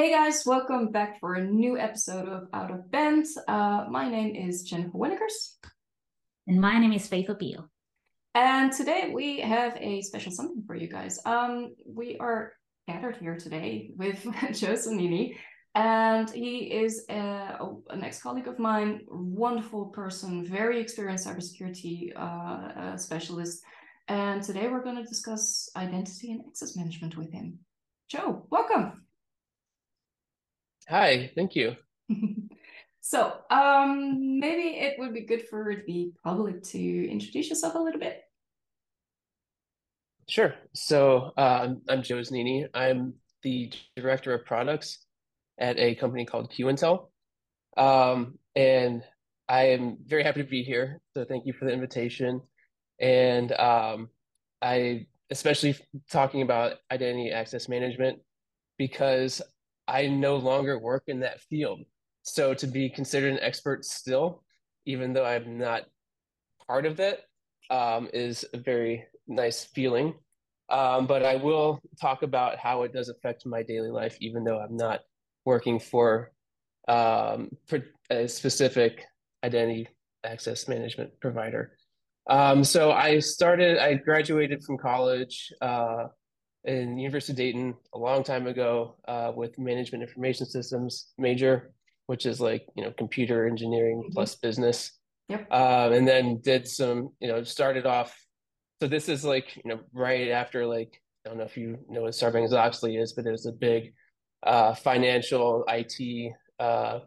Hey guys, welcome back for a new episode of Out of Band. Uh, my name is Jennifer Winnekers. And my name is Faith O'Beal. And today we have a special something for you guys. Um, we are gathered here today with Joe Zanini, and he is a, an ex-colleague of mine, wonderful person, very experienced cybersecurity uh, specialist. And today we're going to discuss identity and access management with him. Joe, welcome. Hi, thank you. so, um, maybe it would be good for the public to introduce yourself a little bit. Sure. So, uh, I'm Joe Zanini. I'm the director of products at a company called QIntel. Um, and I am very happy to be here. So, thank you for the invitation. And um, I especially talking about identity access management because I no longer work in that field. So to be considered an expert still, even though I'm not part of that, um, is a very nice feeling. Um, but I will talk about how it does affect my daily life, even though I'm not working for, um, a specific identity access management provider. Um, so I started, I graduated from college uh, in University of Dayton a long time ago uh, with management information systems major, which is like you know computer engineering mm-hmm. plus business. Yep. Um, and then did some you know started off. So this is like you know right after like I don't know if you know what Sarbanes Oxley is, but there's a big uh, financial IT uh,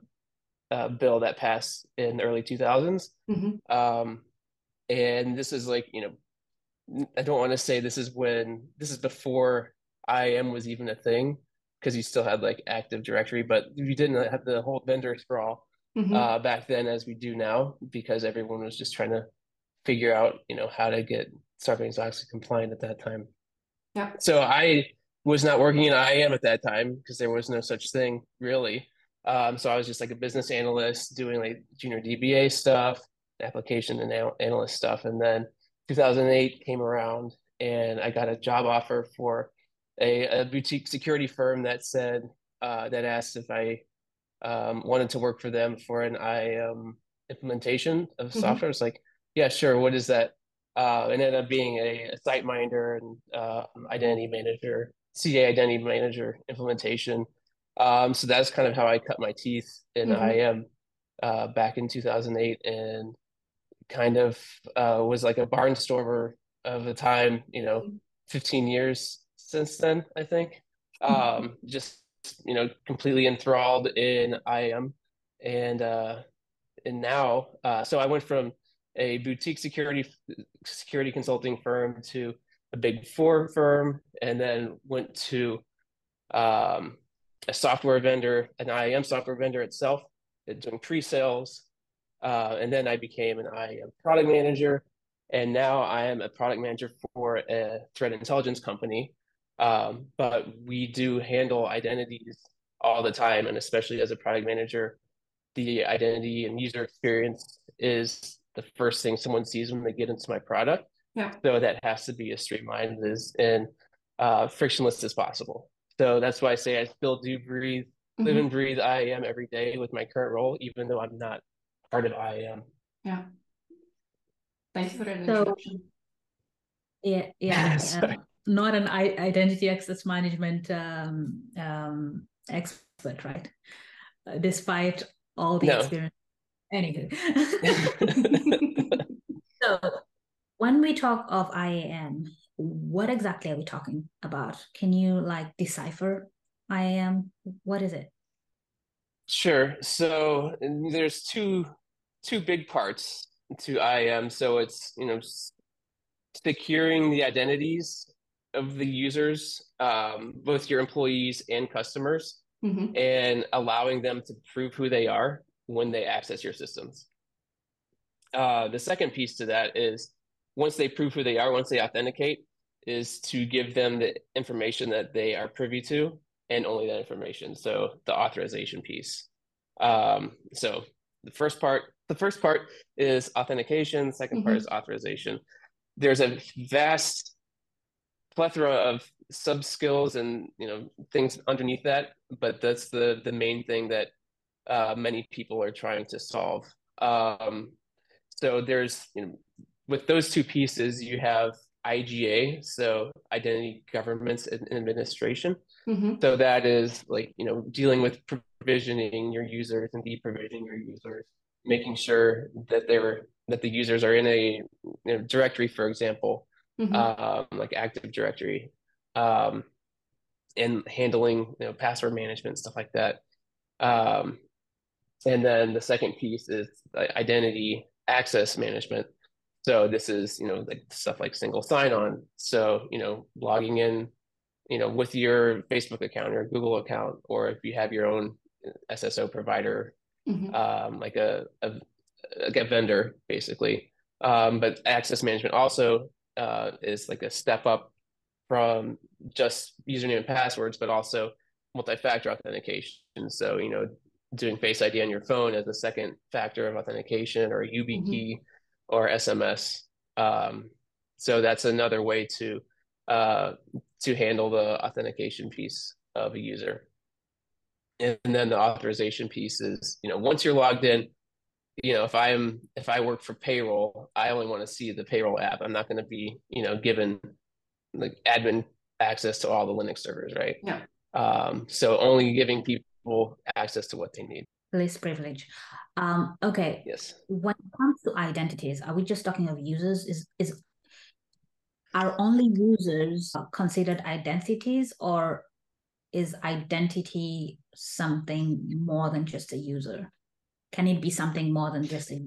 uh, bill that passed in the early 2000s. Mm-hmm. Um, and this is like you know I don't want to say this is when this is before IAM was even a thing because you still had like Active Directory, but you didn't have the whole vendor sprawl mm-hmm. uh, back then as we do now because everyone was just trying to figure out you know how to get Sarbanes Oxley compliant at that time. Yeah. So I was not working in IAM at that time because there was no such thing really. Um, so I was just like a business analyst doing like junior DBA stuff, application and analyst stuff, and then 2008 came around and I got a job offer for a, a boutique security firm that said uh, that asked if I um, wanted to work for them for an IAM implementation of mm-hmm. software. It's like, yeah, sure. What is that? Uh, and ended up being a, a SiteMinder and uh, identity manager, CA identity manager implementation. Um, so that's kind of how I cut my teeth in mm-hmm. IAM uh, back in 2008. And kind of uh, was like a barnstormer of the time, you know, mm-hmm. 15 years since then, I think. Mm-hmm. Um, just, you know, completely enthralled in IAM. And, uh, and now, uh, so I went from a boutique security security consulting firm to a big four firm, and then went to um, a software vendor, an IAM software vendor itself, doing pre-sales, uh, and then I became an IAM product manager. And now I am a product manager for a threat intelligence company. Um, but we do handle identities all the time. And especially as a product manager, the identity and user experience is the first thing someone sees when they get into my product. Yeah. So that has to be as streamlined as and uh, frictionless as possible. So that's why I say I still do breathe, mm-hmm. live and breathe IAM every day with my current role, even though I'm not part of IAM. Yeah. Thank you for that introduction. yeah, yeah. not an identity access management um, um, expert, right? Uh, despite all the no. experience. Anyway. so when we talk of IAM, what exactly are we talking about? Can you like decipher IAM? What is it? Sure. So there's two two big parts to IAM. So it's you know securing the identities of the users, um, both your employees and customers, mm-hmm. and allowing them to prove who they are when they access your systems. Uh, the second piece to that is once they prove who they are, once they authenticate, is to give them the information that they are privy to and only that information. So the authorization piece. Um, so the first part the first part is authentication. 2nd mm-hmm. part is authorization. There's a vast plethora of sub skills and you know things underneath that, but that's the the main thing that uh, many people are trying to solve. Um, so there's you know with those two pieces, you have IGA, so identity governance and administration. Mm-hmm. So that is like you know dealing with provisioning your users and deprovisioning your users, making sure that they're that the users are in a you know, directory, for example, mm-hmm. um, like Active Directory, um, and handling you know password management stuff like that. Um, and then the second piece is identity access management. So this is you know like stuff like single sign-on. So you know logging in, you know with your Facebook account or Google account, or if you have your own SSO provider, mm-hmm. um, like a, a, a vendor basically. Um, but access management also uh, is like a step up from just username and passwords, but also multi-factor authentication. So you know, doing Face ID on your phone as a second factor of authentication, or YubiKey, mm-hmm. or SMS. Um, so that's another way to uh, to handle the authentication piece of a user. And then the authorization piece is, you know, once you're logged in, you know, if I'm if I work for payroll, I only want to see the payroll app. I'm not going to be, you know, given like admin access to all the Linux servers, right? Yeah. Um, so only giving people access to what they need. Least privilege. Um, okay. Yes. When it comes to identities, are we just talking of users? Is is are only users considered identities, or is identity something more than just a user? can it be something more than just a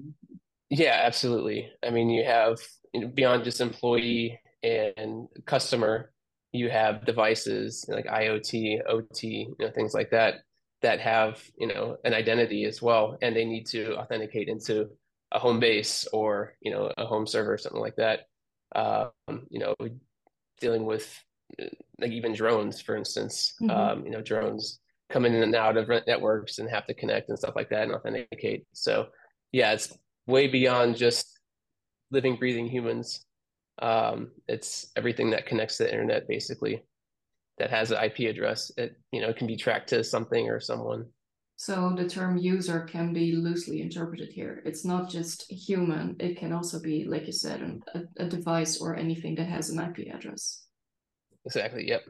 yeah absolutely i mean you have you know, beyond just employee and customer you have devices like iot ot you know things like that that have you know an identity as well and they need to authenticate into a home base or you know a home server or something like that um, you know dealing with like even drones for instance mm-hmm. um, you know drones come in and out of networks and have to connect and stuff like that and authenticate. So yeah, it's way beyond just living, breathing humans. Um, it's everything that connects to the internet basically that has an IP address. It you know can be tracked to something or someone. So the term user can be loosely interpreted here. It's not just human. It can also be, like you said, a, a device or anything that has an IP address. Exactly. Yep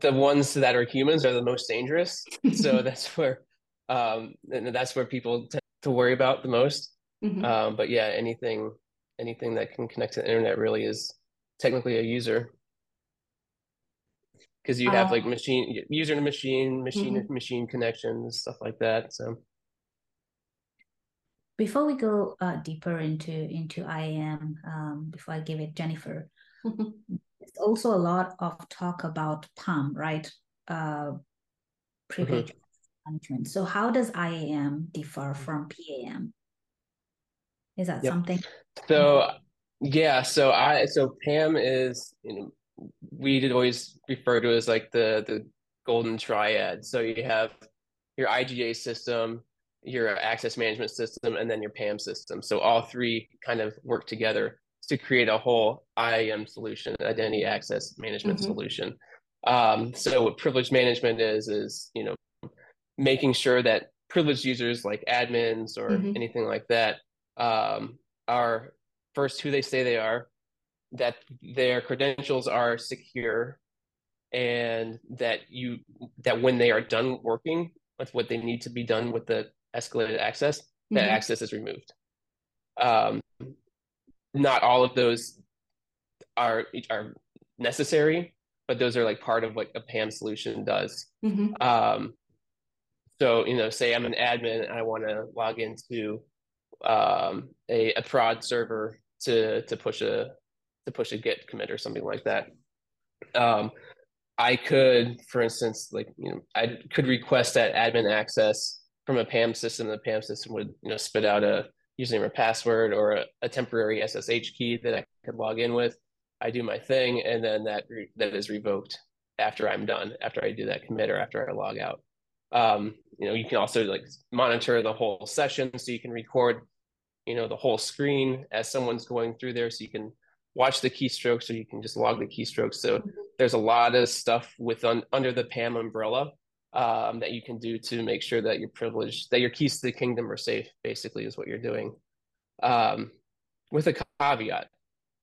the ones that are humans are the most dangerous. so that's where um, and that's where people tend to worry about the most. Mm-hmm. Um, but yeah, anything anything that can connect to the internet really is technically a user because you have uh, like machine user to machine machine mm-hmm. to machine connections stuff like that so before we go uh, deeper into into iam um, before i give it jennifer There's also a lot of talk about PAM, right? Uh, privilege mm-hmm. management. So how does IAM differ from PAM? Is that yep. something? So yeah, so I so PAM is you know we did always refer to as like the the golden triad. So you have your IGA system, your access management system, and then your PAM system. So all three kind of work together to create a whole IAM solution, identity access management mm-hmm. solution. Um, so what privilege management is is you know making sure that privileged users like admins or mm-hmm. anything like that um, are first who they say they are, that their credentials are secure, and that you that when they are done working with what they need to be done with the escalated access, that mm-hmm. access is removed. Um, not all of those are are necessary, but those are like part of what a PAM solution does. Mm-hmm. Um, so you know, say I'm an admin and I want to log into um, a, a prod server to to push a to push a Git commit or something like that. Um, I could, for instance, like you know, I could request that admin access from a PAM system. The PAM system would you know spit out a username or password or a, a, temporary SSH key that I could log in with. I do my thing, and then that re- that is revoked after I'm done, after I do that commit or after I log out. Um, you know, you can also like monitor the whole session, so you can record, you know, the whole screen as someone's going through there, so you can watch the keystrokes, or you can just log the keystrokes. So there's a lot of stuff with un, under the PAM umbrella um, that you can do to make sure that your privilege, that your keys to the kingdom are safe. Basically, is what you're doing. Um, with a caveat,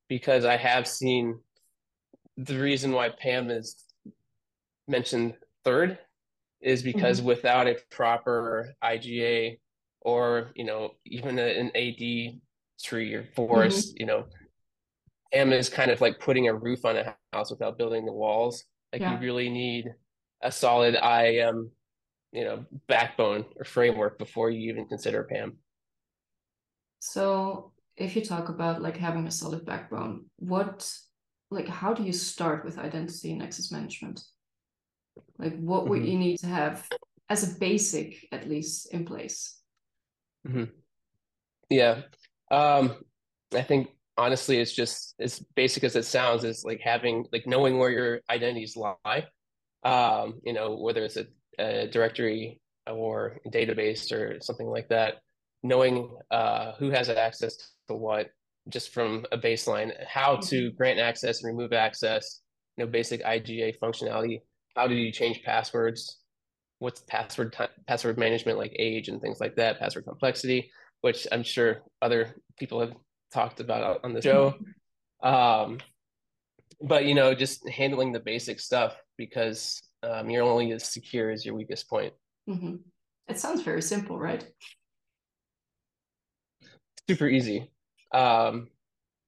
because I have seen the reason why PAM is mentioned third is because mm-hmm. without a proper IGA or you know even an AD tree or forest, mm-hmm. you know, PAM is kind of like putting a roof on a house without building the walls. Like yeah. you really need a solid IAM, you know, backbone or framework before you even consider PAM. So if you talk about like having a solid backbone, what like how do you start with identity and access management? Like what mm-hmm. would you need to have as a basic at least in place? Mm-hmm. Yeah. Um I think honestly it's just as basic as it sounds is like having like knowing where your identities lie um you know whether it's a, a directory or a database or something like that knowing uh who has access to what just from a baseline how to mm-hmm. grant access and remove access you know basic iga functionality how do you change passwords what's password password management like age and things like that password complexity which i'm sure other people have talked about on the show. Um, but you know, just handling the basic stuff because um, you're only as secure as your weakest point. Mm-hmm. It sounds very simple, right? Super easy. Um,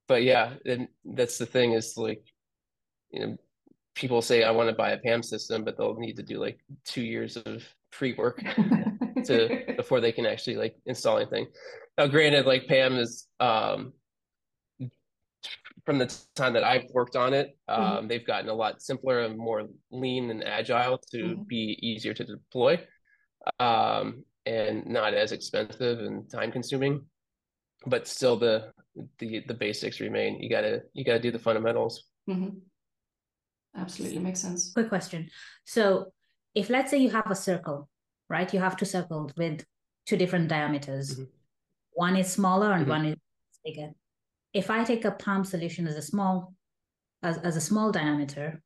but yeah, and that's the thing is like, you know, people say I want to buy a PAM system, but they'll need to do like two years of pre work to before they can actually like install anything. Now, granted, like PAM is um, from the time that I've worked on it, mm-hmm. um, mm-hmm. they've gotten a lot simpler and more lean and agile to mm-hmm. be easier to deploy, um, and not as expensive and time consuming. But still, the the the basics remain. You gotta you gotta do the fundamentals. Mm-hmm. Absolutely makes sense. Quick question. So, if let's say you have a circle, right? You have two circles with two different diameters. Mm-hmm. One is smaller and mm-hmm. one is bigger if I take a PAM solution as a small as, as a small diameter,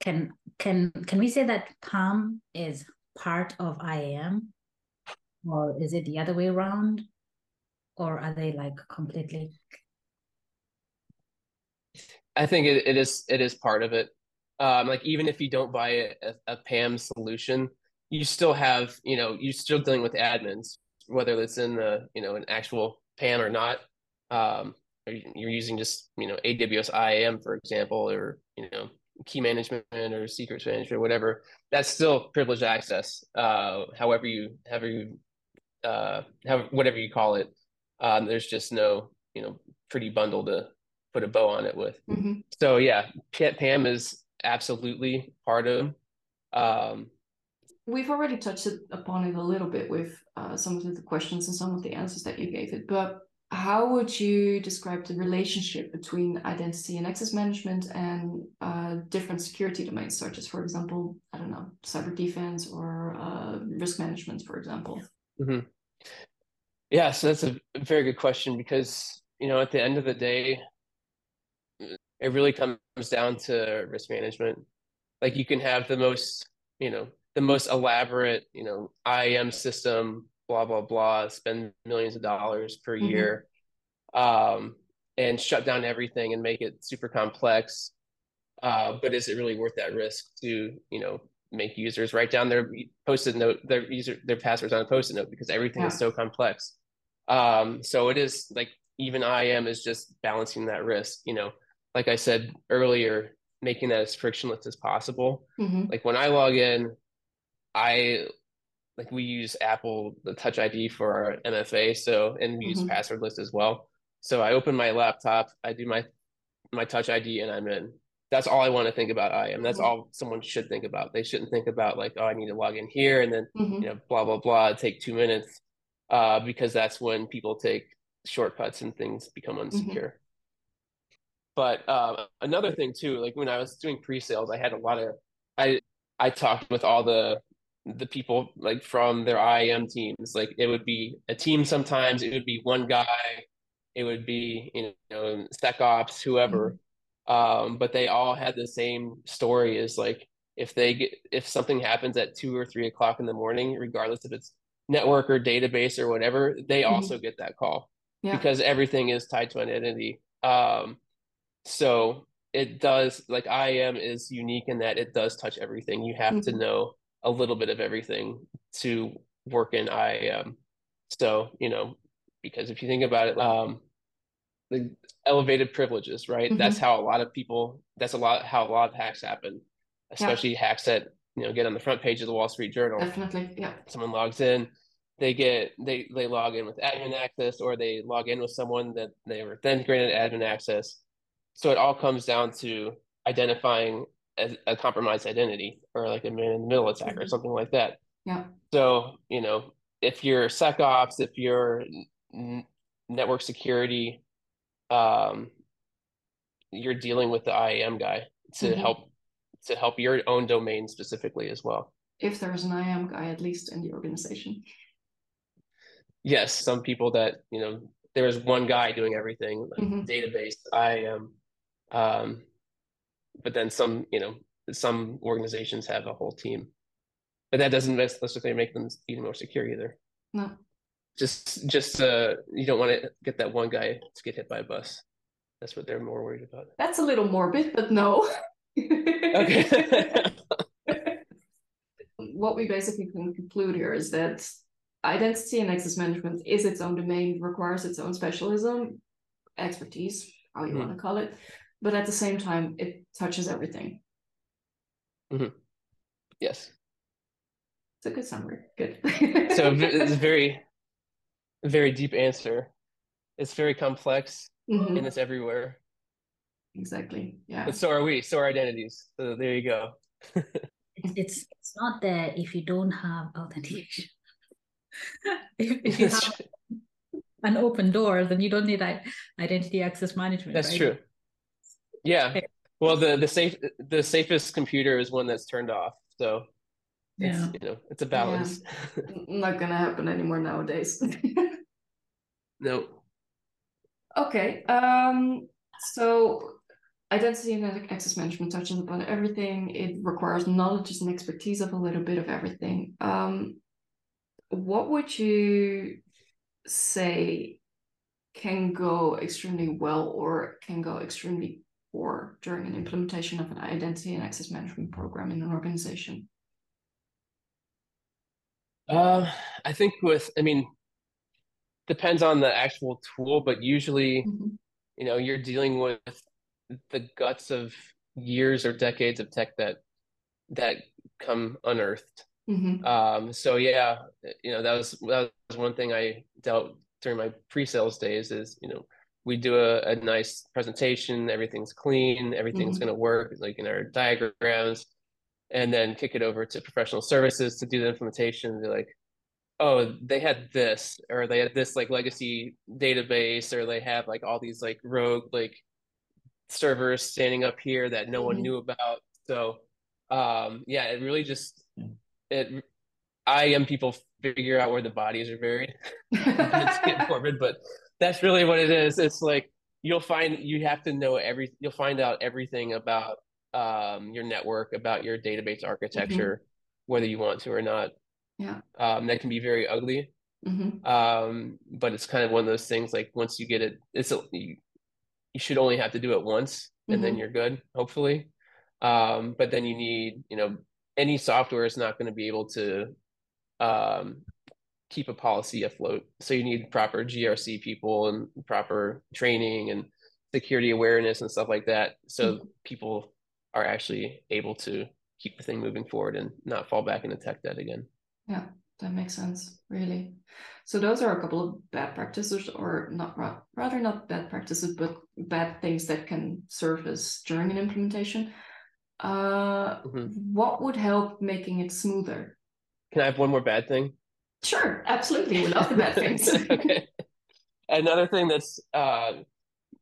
can can can we say that PAM is part of IAM? Or is it the other way around? Or are they like completely I think it, it is it is part of it. Um, like even if you don't buy a, a PAM solution, you still have, you know, you're still dealing with admins, whether it's in the, you know, an actual PAM or not um, you're using just you know AWS IAM for example, or you know key management or secrets management, or whatever, that's still privileged access. Uh, however you, however you, uh, have whatever you call it. Um, there's just no you know pretty bundle to put a bow on it with. Mm-hmm. So yeah, PAM is absolutely part of. Um, We've already touched upon it a little bit with uh, some of the questions and some of the answers that you gave it, but how would you describe the relationship between identity and access management and uh, different security domains, such as, for example, I don't know, cyber defense or uh, risk management, for example? Mm-hmm. Yeah, so that's a very good question because you know at the end of the day, it really comes down to risk management. Like you can have the most, you know, the most elaborate, you know, IAM system blah blah blah, spend millions of dollars per mm-hmm. year, um, and shut down everything and make it super complex. Uh, but is it really worth that risk to you know make users write down their post-it note their user their passwords on a post-it note because everything yeah. is so complex. Um, so it is like even IAM is just balancing that risk. You know, like I said earlier, making that as frictionless as possible. Mm-hmm. Like when I log in, I like we use Apple the Touch ID for our MFA, so and we mm-hmm. use passwordless as well. So I open my laptop, I do my my Touch ID, and I'm in. That's all I want to think about. I am. That's mm-hmm. all someone should think about. They shouldn't think about like, oh, I need to log in here, and then mm-hmm. you know, blah blah blah. Take two minutes, uh, because that's when people take shortcuts and things become mm-hmm. unsecure. But uh, another thing too, like when I was doing pre-sales, I had a lot of I I talked with all the the people like from their IAM teams. Like it would be a team sometimes, it would be one guy, it would be, you know, SecOps, whoever. Um, but they all had the same story is like if they get if something happens at two or three o'clock in the morning, regardless if it's network or database or whatever, they mm-hmm. also get that call yeah. because everything is tied to an entity. Um, so it does like IAM is unique in that it does touch everything. You have mm-hmm. to know a little bit of everything to work in IAM. So, you know, because if you think about it, um, the elevated privileges, right? Mm-hmm. That's how a lot of people, that's a lot how a lot of hacks happen, especially yeah. hacks that, you know, get on the front page of the Wall Street Journal. Definitely. Yeah. Someone logs in, they get, they, they log in with admin access or they log in with someone that they were then granted admin access. So it all comes down to identifying a, a compromised identity or like a man in the middle attack mm-hmm. or something like that. Yeah. So, you know, if you're SecOps, if you're n- network security, um, you're dealing with the IAM guy to mm-hmm. help to help your own domain specifically as well. If there's an IAM guy, at least in the organization. Yes, some people that you know there is one guy doing everything, like mm-hmm. database, IAM, um, but then some you know some organizations have a whole team, but that doesn't necessarily make them even more secure either. No. Just just uh you don't want to get that one guy to get hit by a bus. That's what they're more worried about. That's a little morbid but no. Okay. What we basically can conclude here is that identity and access management is its own domain requires its own specialism expertise how you mm-hmm. want to call it but at the same time it touches everything mm-hmm. yes it's a good summary good so it's very very deep answer. It's very complex mm-hmm. and it's everywhere. Exactly. Yeah. But so are we. So are identities. So there you go. it's it's not that if you don't have authentication. if, if you have an open door, then you don't need identity access management. That's right? true. Yeah. Well, the the safe the safest computer is one that's turned off. So yeah. you know, it's a balance. Yeah. Not gonna happen anymore nowadays. no. Okay. Um. So identity and access management touches upon everything. It requires knowledge and expertise of a little bit of everything. Um, what would you say can go extremely well or can go extremely poor during an implementation of an identity and access management program in an organization? Uh, I think with, I mean, depends on the actual tool, but usually, mm-hmm. you know, you're dealing with the guts of years or decades of tech that that come unearthed. Mm-hmm. Um, so yeah, you know, that was that was one thing I dealt during my pre-sales days is, you know, we do a, a nice presentation, everything's clean, everything's mm-hmm. gonna work, like in our diagrams and then kick it over to professional services to do the implementation they're like oh they had this or they had this like legacy database or they have like all these like rogue like servers standing up here that no mm-hmm. one knew about so um yeah it really just it i am people figure out where the bodies are buried it's getting morbid but that's really what it is it's like you'll find you have to know every you'll find out everything about um, your network, about your database architecture, mm-hmm. whether you want to or not. Yeah. Um, that can be very ugly. Mm-hmm. Um, but it's kind of one of those things like once you get it, it's a, you, you should only have to do it once and mm-hmm. then you're good, hopefully. Um, but then you need, you know, any software is not going to be able to um, keep a policy afloat. So you need proper GRC people and proper training and security awareness and stuff like that. So mm-hmm. people are actually able to keep the thing moving forward and not fall back into tech debt again. Yeah, that makes sense, really. So those are a couple of bad practices, or not rather not bad practices, but bad things that can surface during an implementation. Uh, mm-hmm. What would help making it smoother? Can I have one more bad thing? Sure, absolutely. We love the bad things. okay. Another thing that's uh,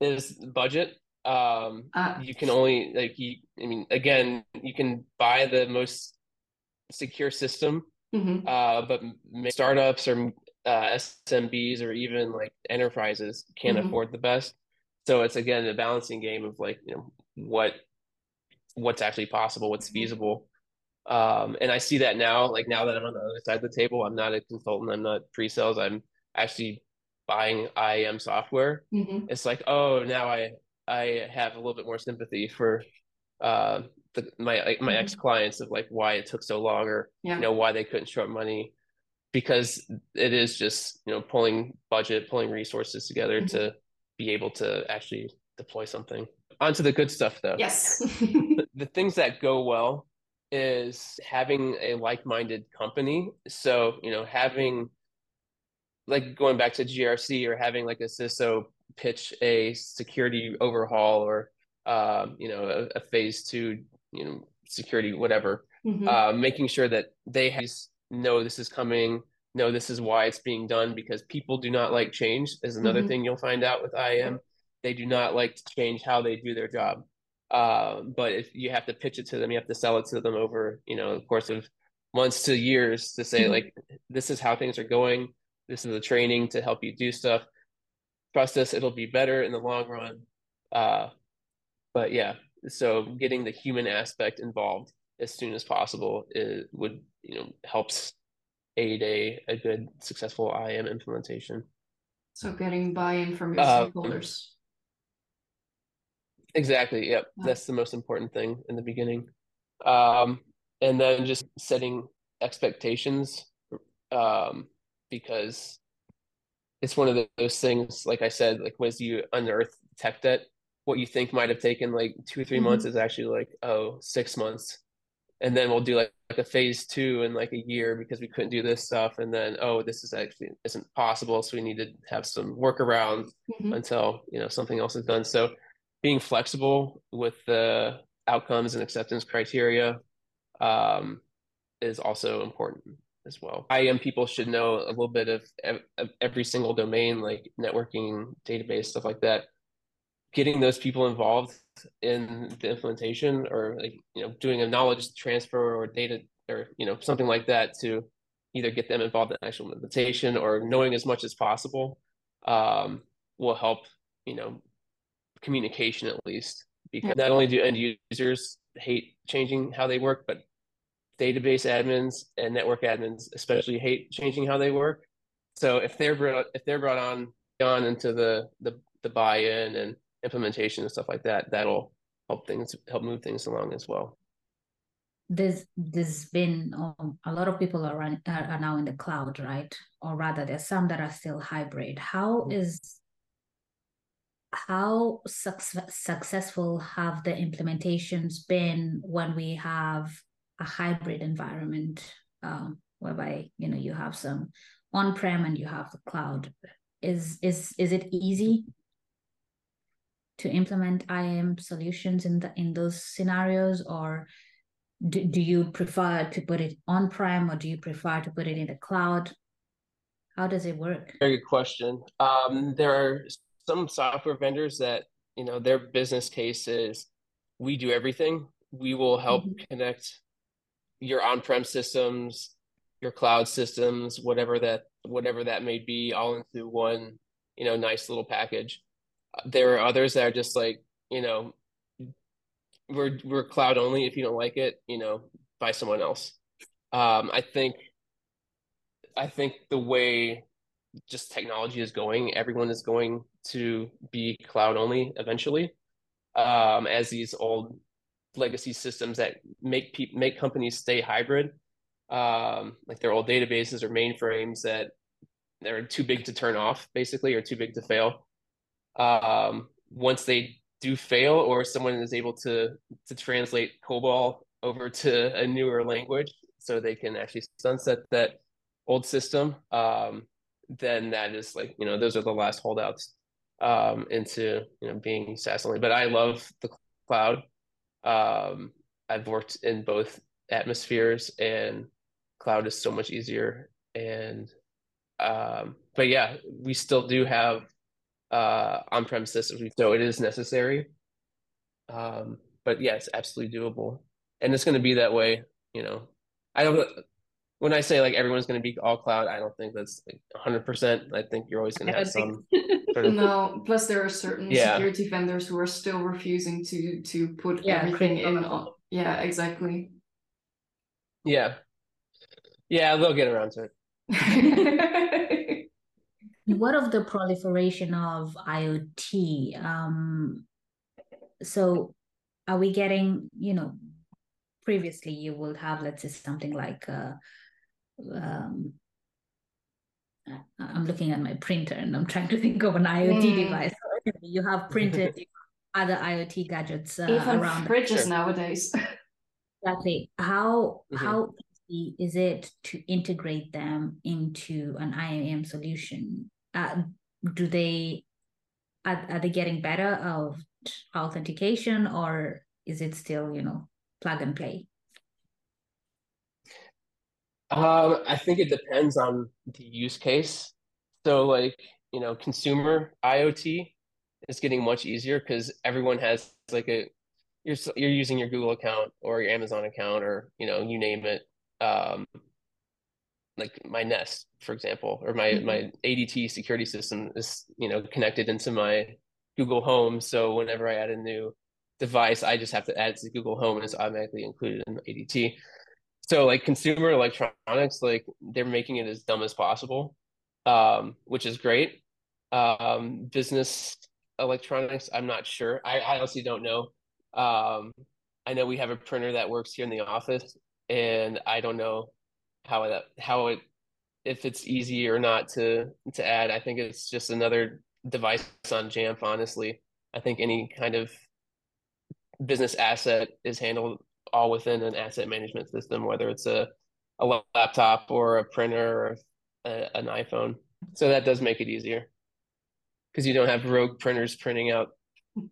is budget um uh, you can only like you i mean again you can buy the most secure system mm-hmm. uh but startups or uh smbs or even like enterprises can't mm-hmm. afford the best so it's again a balancing game of like you know what what's actually possible what's mm-hmm. feasible um, and i see that now like now that i'm on the other side of the table i'm not a consultant i'm not pre-sales i'm actually buying IAM software, mm-hmm. it's like, oh, now I I have a little bit more sympathy for uh, the, my my mm-hmm. ex clients of like why it took so long or yeah. you know why they couldn't show up money because it is just you know pulling budget, pulling resources together mm-hmm. to be able to actually deploy something. Onto the good stuff though. Yes. the, the things that go well is having a like-minded company. So you know having like going back to GRC or having like a CISO pitch a security overhaul or um, you know a, a, phase two you know security whatever, mm-hmm. uh, making sure that they know this is coming, know this is why it's being done because people do not like change. Is another mm-hmm. thing you'll find out with IAM. They do not like to change how they do their job. Uh, but if you have to pitch it to them, you have to sell it to them over you know the course of months to years to say mm-hmm. like this is how things are going this is the training to help you do stuff. Trust us, it'll be better in the long run. Uh, but yeah, so getting the human aspect involved as soon as possible is, would you know helps aid a, a good successful IAM implementation. So getting buy-in from your uh, stakeholders. Exactly. Yep. That's the most important thing in the beginning. Um, and then just setting expectations. Um, because it's one of those things, like I said, like once you unearth tech debt, what you think might have taken like two or 3 mm-hmm. months is actually like, oh, six months. And then we'll do like, like a phase two in like a year because we couldn't do this stuff. And then, oh, this is actually isn't possible. So we need to have some workarounds mm-hmm. until, you know, something else is done. So being flexible with the outcomes and acceptance criteria um, is also important as well. IAM people should know a little bit of, of every single domain, like networking, database, stuff like that. Getting those people involved in the implementation, or like you know, doing a knowledge transfer or data, or you know, something like that to either get them involved in actual implementation or knowing as much as possible um, will help. You know, communication at least because not only do end users hate changing how they work, but database admins and network admins especially hate changing how they work. So if they're brought if they're brought on on into the the, the buy-in and implementation and stuff like that, that'll help things help move things along as well. There's there's been um, a lot of people are, run, are, now in the cloud, right? Or rather, there's some that are still hybrid. How mm-hmm. is how su- successful have the implementations been when we have a hybrid environment um, whereby you know you have some on-prem and you have the cloud? Is is is it easy to implement IAM solutions in the in those scenarios or do, do you prefer to put it on-prem or do you prefer to put it in the cloud? How does it work? Very good question. Um, there are some software vendors that you know their business case is we do everything we will help mm-hmm. connect your on-prem systems, your cloud systems, whatever that whatever that may be, all into one, you know, nice little package. There are others that are just like, you know, we're we're cloud only. If you don't like it, you know, buy someone else. Um, I think I think the way just technology is going, everyone is going to be cloud only eventually. Um, as these old legacy systems that make pe- make companies stay hybrid, um, like their old databases or mainframes that they're too big to turn off, basically, or too big to fail. Um, once they do fail, or someone is able to to translate COBOL over to a newer language, so they can actually sunset that old system, um, then that is like you know those are the last holdouts um, into you know being SaaS only. But I love the cloud. Um, I've worked in both atmospheres, and cloud is so much easier. And um, but yeah, we still do have uh, on-prem systems, so it is necessary. Um, but yeah, it's absolutely doable, and it's going to be that way. You know, I don't. When I say like everyone's going to be all cloud, I don't think that's like 100. percent I think you're always going to have some sort of no plus there are certain Yeah. security vendors who are still refusing to to put Yeah, everything in crypto. on yeah exactly yeah. Yeah, they'll get around to it. What of the proliferation of IoT? Um, so are we getting, you know, previously you will have, let's say, something like uh um I- I'm looking at my printer and I'm trying to think of an IoT Mm. device. You have printers, you have other IoT gadgets uh, even around. fridges Sure. nowadays Exactly. How Mhm. how easy is it to integrate them into an IAM solution? Uh, do they are, are they getting better of authentication or is it still, you know, plug and play? Um, I think it depends on the use case. So, like, you know, consumer IoT is getting much easier because everyone has like a you're you're using your Google account or your Amazon account or you know you name it. Um, like my Nest, for example, or my Mhm. my ADT security system is you know connected into my Google Home. So whenever I add a new device, I just have to add it to Google Home and it's automatically included in ADT. So like consumer electronics, like they're making it as dumb as possible, um, which is great. Um, business electronics, I'm not sure. I, I honestly don't know. Um, I know we have a printer that works here in the office, and I don't know how that how it if it's easy or not to to add. I think it's just another device on Jamf, honestly. I think any kind of business asset is handled all within an asset management system, whether it's a a laptop or a printer or a, an iPhone. So that does make it easier because you don't have rogue printers printing out,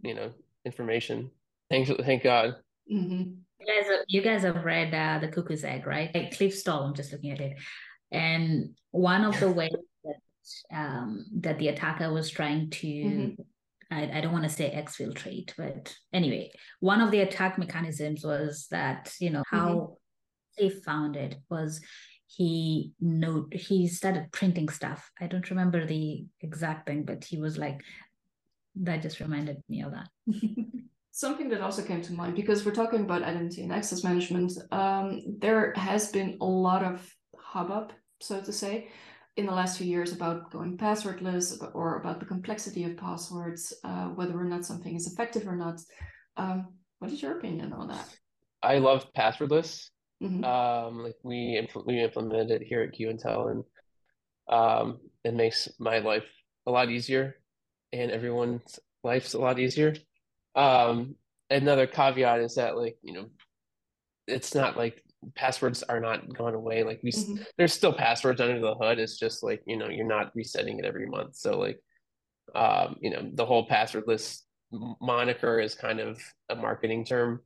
you know, information. Thank thank God. Mhm. You guys, have, you guys have read uh, the Cuckoo's Egg, right? Like Cliff Stoll. I'm just looking at it, and one of the ways that um, that the attacker was trying to, Mhm. I, I don't want to say exfiltrate, but anyway, one of the attack mechanisms was that you know how they found it was he note he started printing stuff. I don't remember the exact thing, but he was like, that just reminded me of that. Something that also came to mind because we're talking about identity and access management. Um, there has been a lot of hubbub, so to say, in the last few years about going passwordless or about the complexity of passwords, uh, whether or not something is effective or not. Um, what is your opinion on that? I love passwordless. Mhm. Um, like we impl we implemented it here at QIntel, and um, it makes my life a lot easier, and everyone's life's a lot easier. Um, another caveat is that like you know, it's not like passwords are not gone away. Like we, Mhm. there's still passwords under the hood. It's just like you know, you're not resetting it every month. So like, um, you know, the whole passwordless moniker is kind of a marketing term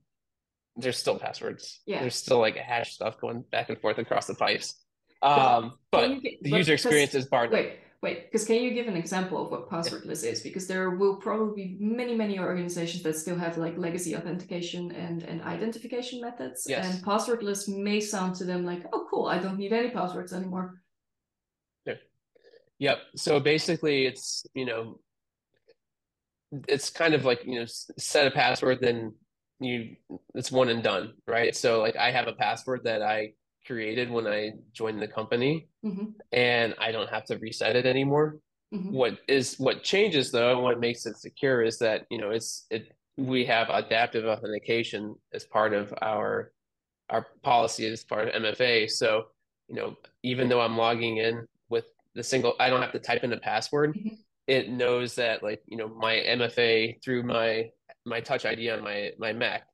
there's still passwords. Yeah. There's still like a hash stuff going back and forth across the pipes. Um, but you gi- the but user experience is barred. Wait, wait, because can you give an example of what passwordless is? Because there will probably be many, many organizations that still have like legacy authentication and, and identification methods. Yes. And passwordless may sound to them like, oh, cool, I don't need any passwords anymore. Yeah. Yep. So basically, it's you know, it's kind of like you know, set a password, then you it's one and done, right? So like I have a password that I created when I joined the company, hmm and I don't have to reset it anymore. hmm What is what changes though, and what makes it secure is that you know it's it we have adaptive authentication as part of our our policy as part of MFA. So you know even though I'm logging in with the single, I don't have to type in a password. Mhm. It knows that like you know my MFA through my my Touch ID on my my Mac,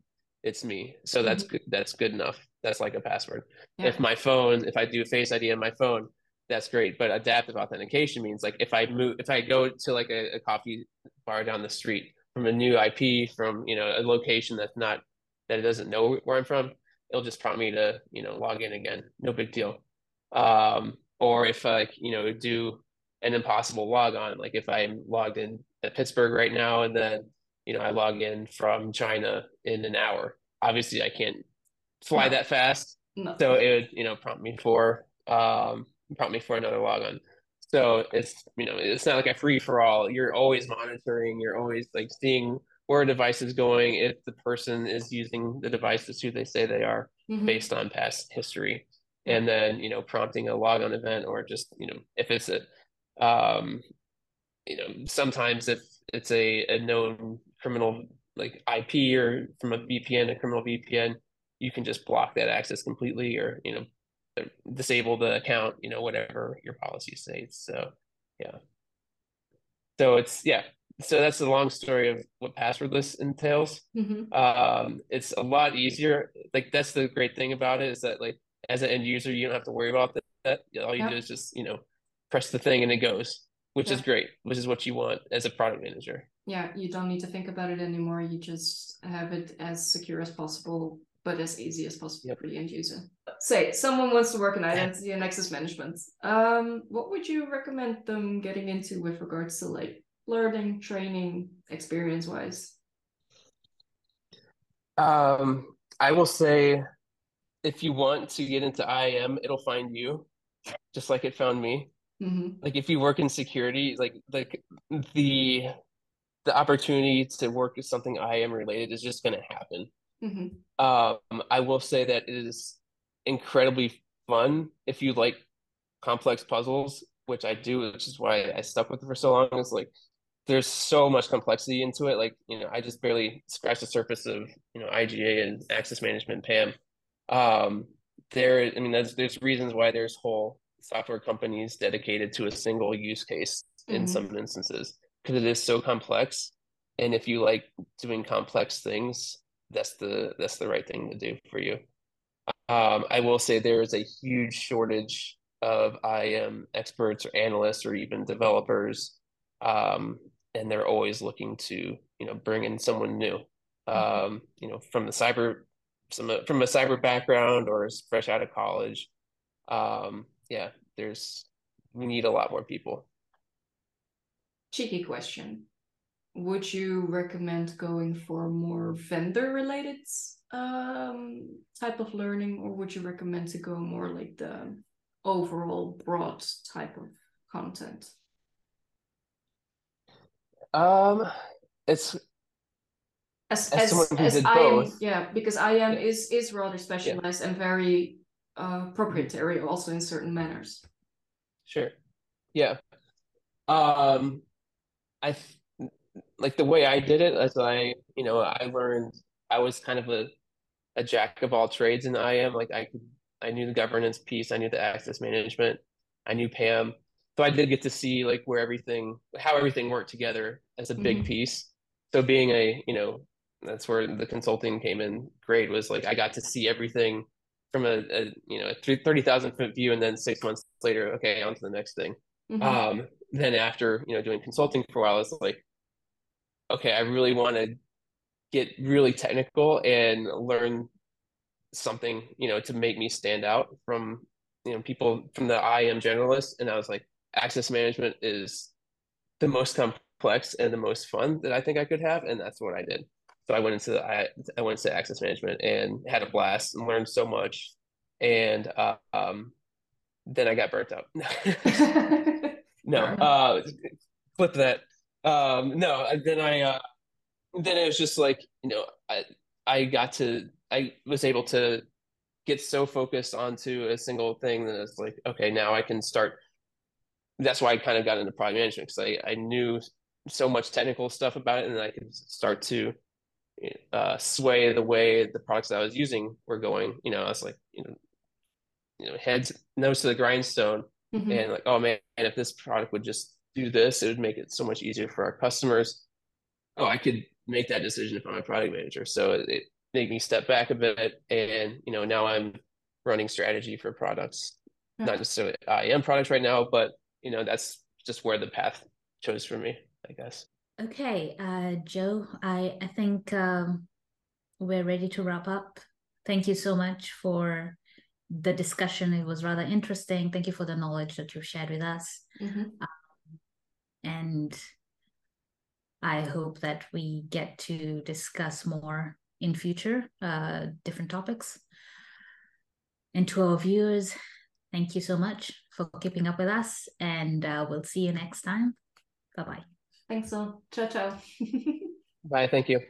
it's me. So that's good. That's good enough. That's like a password. Yeah. If my phone, if I do Face ID on my phone, that's great. But adaptive authentication means like if I move, if I go to like a, a coffee bar down the street from a new IP from you know a location that's not that it doesn't know where I'm from, it'll just prompt me to you know log in again. No big deal. Um, or if like you know do an impossible log on, like if I'm logged in at Pittsburgh right now and then you know I log in from China in an hour. Obviously, I can't fly No. that fast No. so it would you know prompt me for um prompt me for another logon So it's you know it's not like a free for all. You're always monitoring. You're always like seeing where a device is going if the person is using the device as who they say they are mm-hmm. based on past history and then you know prompting a logon event or just you know if it's a um you know sometimes if it's a, a known criminal like ip or from a vpn a criminal vpn you can just block that access completely or you know disable the account you know whatever your policy states. So yeah. So it's yeah. So that's the long story of what passwordless entails. Mm-hmm. um it's a lot easier. Like that's the great thing about it is that like as an end user you don't have to worry about that. All you do is just you know press the thing and it goes which yeah. is great which is what you want as a product manager. Yeah you don't need to think about it anymore. You just have it as secure as possible but as easy as possible yep. for the end user say someone wants to work in identity and access management um what would you recommend them getting into with regards to like learning, training, experience wise? Um, I will say if you want to get into IAM, it'll find you, just like it found me. Mm-hmm. Like if you work in security, like like the the opportunity to work with something IAM related is just going to happen. Mm-hmm. Um, I will say that it is incredibly fun if you like complex puzzles, which I do, which is why I stuck with it for so long. Is like there's so much complexity into it. Like, you know, I just barely scratched the surface of, you know, IGA and access management PAM. Um, there, I mean, there's, there's reasons why there's whole software companies dedicated to a single use case mm-hmm. in some instances because it is so complex. And if you like doing complex things, that's the that's the right thing to do for you. Um, I will say there is a huge shortage of IAM experts or analysts or even developers um, and they're always looking to you know bring in someone new mm-hmm. um, you know from the cyber some from a cyber background or is fresh out of college um, yeah there's we need a lot more people cheeky question would you recommend going for more vendor related um, type of learning or would you recommend to go more like the overall broad type of content um, it's as as, as, as I am, yeah, because IAM yeah. is is rather specialized yeah. and very uh, proprietary, also in certain manners. Sure. Yeah. Um, I like the way I did it. As I, you know, I learned I was kind of a a jack of all trades in IAM. Like I could, I knew the governance piece, I knew the access management, I knew PAM, so I did get to see like where everything, how everything worked together as a big mm-hmm. piece. So being a, you know, that's where the consulting came in great was like I got to see everything from a, a you know a thirty thousand foot view, and then six months later, okay, on to the next thing. Mm-hmm. Um, then after you know doing consulting for a while, it's like, okay, I really want to get really technical and learn something you know to make me stand out from you know people from the IAM generalist, and I was like, access management is the most complex and the most fun that I think I could have, and that's what I did. So I went into I I went into access management and had a blast and learned so much, and uh, um, then I got burnt out. no, uh, flip that. Um, no, then I uh, then it was just like you know I I got to I was able to get so focused onto a single thing that it's like okay now I can start that's why I kind of got into product management because I, I knew so much technical stuff about it and I could start to uh, sway the way the products that I was using were going. You know, I was like, you know, you know, heads nose to the grindstone, mm-hmm. and like, oh man, if this product would just do this, it would make it so much easier for our customers. Oh, I could make that decision if I'm a product manager. So it, it made me step back a bit, and you know, now I'm running strategy for products, yeah. not necessarily IAM products right now, but you know that's just where the path chose for me i guess okay uh joe i i think um we're ready to wrap up thank you so much for the discussion it was rather interesting thank you for the knowledge that you've shared with us mm-hmm. And i hope that we get to discuss more in future uh different topics and to our viewers thank you so much for keeping up with us, and uh, we'll see you next time. Bye bye. Thanks, all. Ciao, ciao. Bye. Thank you.